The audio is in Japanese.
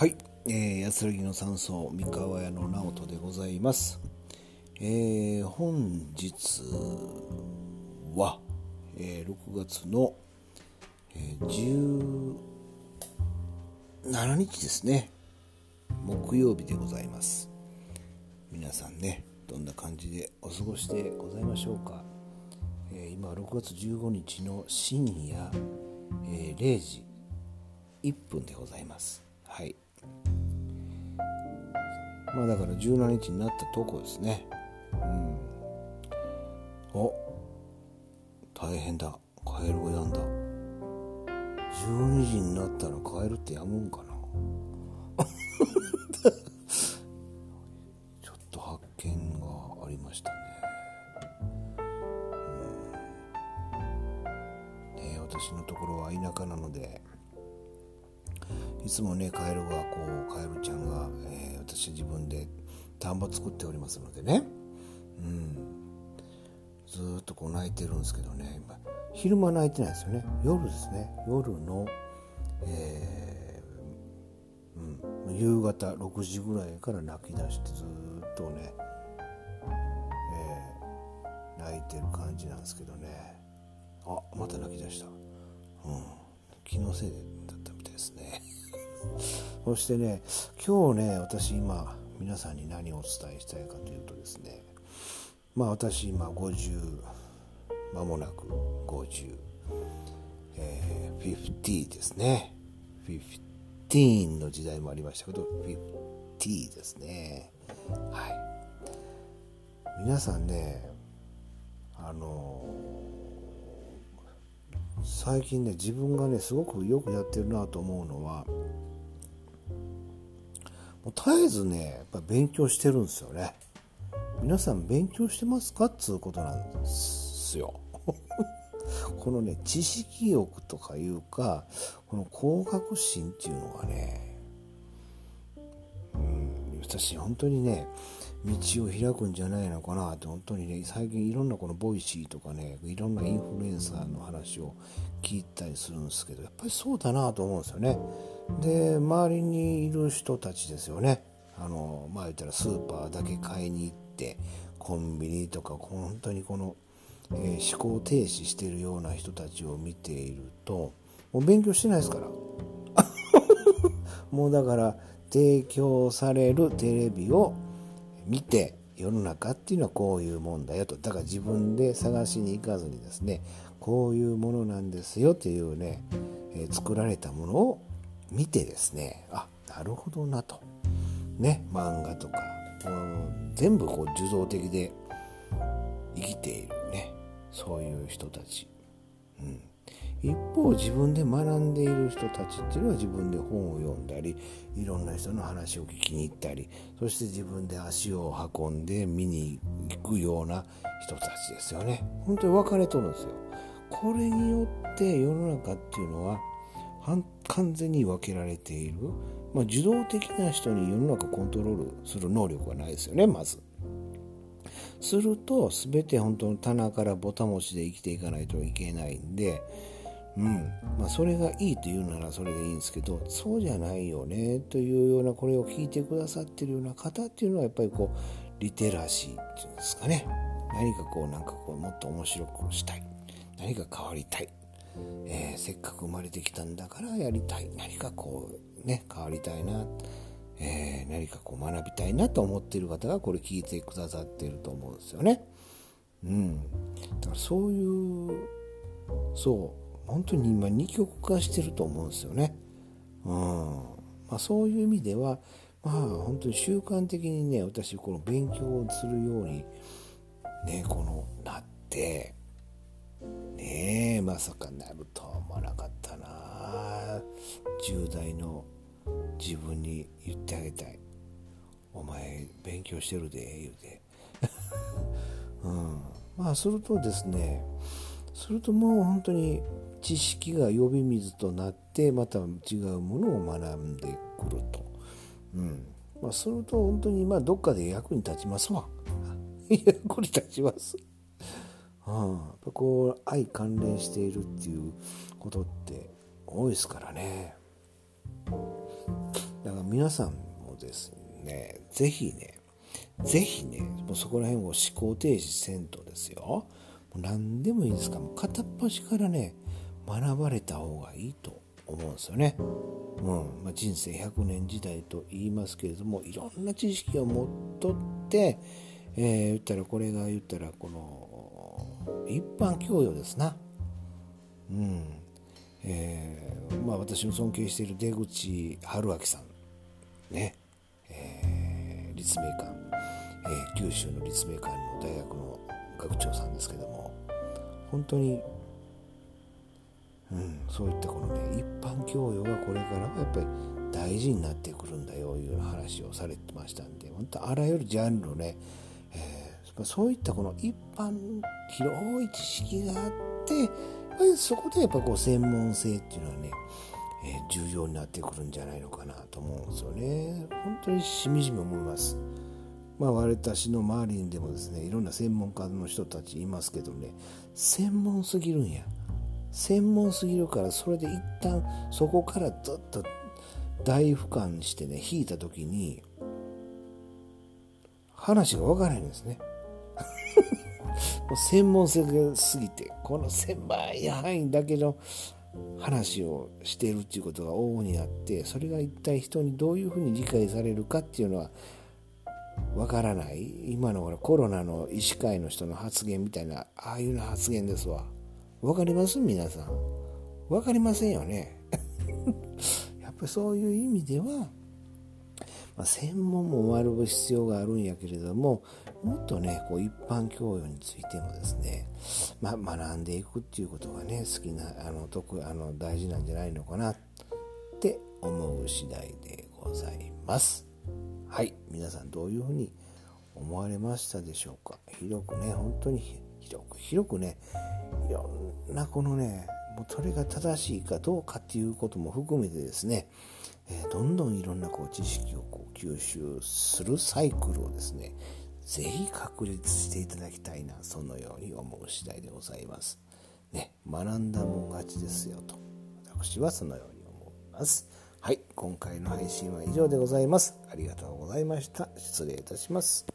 はい、えー、安らぎの山荘三河屋の直人でございます。えー、本日は、えー、6月の、えー、17日ですね。木曜日でございます。皆さんね、どんな感じでお過ごしでございましょうか。えー、今6月15日の深夜、えー、0時1分でございます。はい。まあだから17日になったとこですね。うん。お。大変だ。カエルがやんだ。12時になったらカエルってやむんかな。ちょっと発見がありましたね。うん。ね私のところは田舎なのでいつもねカエルがこうカエルちゃんが、えー、私自分で田んぼ作っておりますのでね。うん。ずっとこう泣いてるんですけどね。今昼間泣いてないですよね。夜ですね。夜の、えー、うん、夕方6時ぐらいから泣き出してずっとね、えー、泣いてる感じなんですけどね。あまた泣き出した。うん。気のせいだったみたいですね。そしてね今日ね私今皆さんに何をお伝えしたいかというとですねまあ私今50間もなく50、えー、50ですね。15の時代もありましたけど50ですね。はい。皆さんねあの最近ね自分がねすごくよくやってるなと思うのはもう絶えずねやっぱ勉強してるんですよね。皆さん勉強してますかっつうことなんですよ。このね知識欲とかいうかこの工学心っていうのがねうん私本当にね道を開くんじゃないのかなって本当にね最近いろんなこの Voicy とかねいろんなインフルエンサーの話を聞いたりするんですけどやっぱりそうだなと思うんですよね。で周りにいる人たちですよね。あのまあ言ったらスーパーだけ買いに行ってコンビニとか本当にこの、えー、思考停止してるような人たちを見ているともう勉強してないですから。もうだから提供されるテレビを見て世の中っていうのはこういうもんだよと。だから自分で探しに行かずにですねこういうものなんですよというね、えー、作られたものを見てですねあなるほどなと。ね漫画とか全部こう受動的で生きているねそういう人たち、うん、一方自分で学んでいる人たちっていうのは自分で本を読んだりいろんな人の話を聞きに行ったりそして自分で足を運んで見に行くような人たちですよね。本当に分かれとるんですよ。これによって世の中っていうのは完全に分けられている、まあ、受動的な人に世の中コントロールする能力がないですよねまず。すると全て本当の棚からぼたもちで生きていかないといけないんでうん。まあ、それがいいというならそれでいいんですけどそうじゃないよねというようなこれを聞いてくださってるような方っていうのはやっぱりこうリテラシーっていうんですかね。何かこうなんかこうもっと面白くしたい。何か変わりたい、えー、せっかく生まれてきたんだからやりたい。何かこうね変わりたいな、えー、何かこう学びたいなと思っている方がこれ聞いてくださっていると思うんですよね。うん、だからそういうそう。本当に今二極化してると思うんですよね。うん。まあ、そういう意味では、まあ、本当に習慣的にね私この勉強をするようにねこのなってねえまさかなるとは思わなかったな。10代の自分に言ってあげたい。お前勉強してるで言うて。うん。まあするとですねするともう本当に知識が呼び水となってまた違うものを学んでくると、うん。まあ、すると本当にまあどっかで役に立ちますわ。役に立ちます、うん、やっぱこう愛関連しているっていうことって多いですからね。だから皆さんもですね是非ね是非ねもうそこら辺を思考停止せんとですよ。何でもいいですかもう片っ端からね学ばれた方がいいと思うんですよね。うんまあ、人生100年時代と言いますけれどもいろんな知識を持っとって、えー、言ったらこれが言ったらこの一般教養ですな。うんえーまあ、私の尊敬している出口春明さんね、えー、立命館、えー、九州の立命館の大学の学長さんですけども本当にうん、そういったこのね一般教養がこれからはやっぱり大事になってくるんだよいう話をされてましたんで本当あらゆるジャンルのね、えー、そういったこの一般広い知識があってやっぱりそこでやっぱこう専門性っていうのはね、えー、重要になってくるんじゃないのかなと思うんですよね。本当にしみじみ思います。まあ私の周りにでもですねいろんな専門家の人たちいますけどね専門すぎるんや。専門すぎるからそれで一旦そこからずっと大俯瞰してね引いた時に話が分からないんですね もう専門性がすぎてこの狭い範囲だけの話をしているっていうことが往々になってそれが一体人にどういうふうに理解されるかっていうのはわからない今のコロナの医師会の人の発言みたいなああいうの発言ですわ。わかります？皆さん。わかりませんよね。やっぱりそういう意味では、まあ、専門も学ぶ必要があるんやけれども、もっとね、こう一般教養についてもですね、まあ、学んでいくっていうことがね、好きな、あの、得、あの、大事なんじゃないのかなって思う次第でございます。はい。皆さんどういうふうに思われましたでしょうか？広くね、本当に広く広くね、いろんなこのねもうそれが正しいかどうかっていうことも含めてですね、えー、どんどんいろんなこう知識をこう吸収するサイクルをですね是非確立していただきたいなそのように思う次第でございます。ね、学んだもん勝ちですよと私はそのように思います。はい、今回の配信は以上でございます。ありがとうございました。失礼いたします。